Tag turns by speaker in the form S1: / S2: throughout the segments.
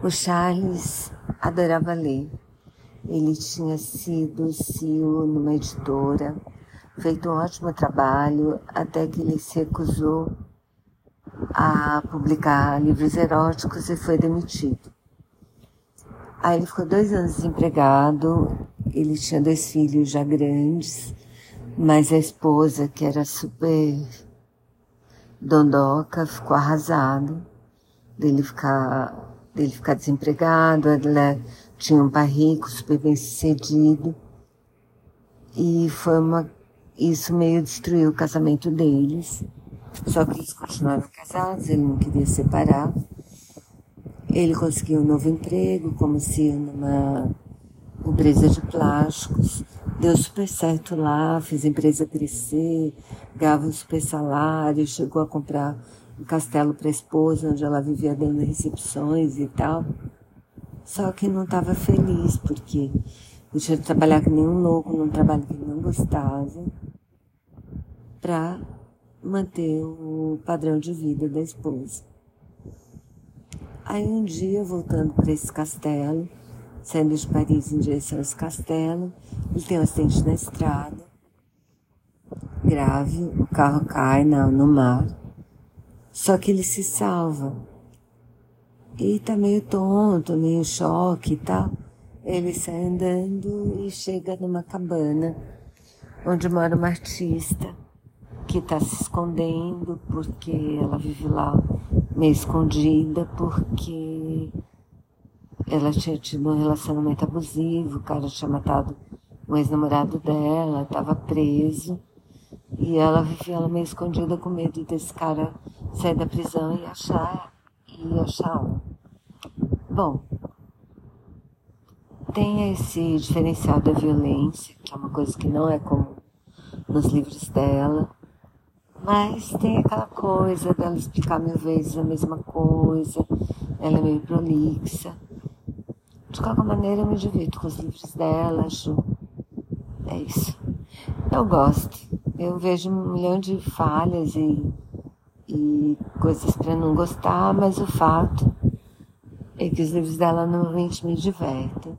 S1: O Charles adorava ler. Ele tinha sido CEO numa editora, feito um ótimo trabalho, até que ele se recusou a publicar livros eróticos e foi demitido. Aí ele ficou dois anos desempregado, ele tinha dois filhos já grandes, mas a esposa, que era super dondoca, ficou arrasada dele ficar, dele ficar desempregado, ela tinha um pai rico, super bem sucedido. E foi uma, isso meio destruiu o casamento deles. Só que eles continuaram casados, ele não queria separar. Ele conseguiu um novo emprego como se numa empresa de plásticos. Deu super certo lá, fez a empresa crescer, ganhava um super salário, chegou a comprar um castelo para a esposa, onde ela vivia dando recepções e tal. Só que não estava feliz, porque eu tinha que trabalhar que nem um louco, num trabalho que não gostava, para manter o padrão de vida da esposa. Aí um dia, voltando para esse castelo, saindo de Paris em direção a esse castelo, ele tem um acidente na estrada, grave, o carro cai no mar, só que ele se salva. E tá meio tonto, meio choque e tal. Ele sai andando e chega numa cabana onde mora uma artista que está se escondendo porque ela vive lá meio escondida porque ela tinha tido um relacionamento abusivo, o cara tinha matado o ex-namorado dela, estava preso e ela vivia ela meio escondida com medo desse cara sair da prisão e achar e achar. Bom, tem esse diferencial da violência, que é uma coisa que não é comum nos livros dela. Mas tem aquela coisa dela explicar mil vezes a mesma coisa, ela é meio prolixa. De qualquer maneira, eu me divirto com os livros dela, acho. É isso. Eu gosto. Eu vejo um milhão de falhas e, e coisas para não gostar, mas o fato é que os livros dela normalmente me divertem.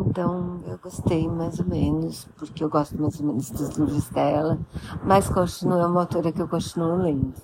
S1: Então eu gostei mais ou menos, porque eu gosto mais ou menos dos livros dela, mas continua é uma autora que eu continuo lendo.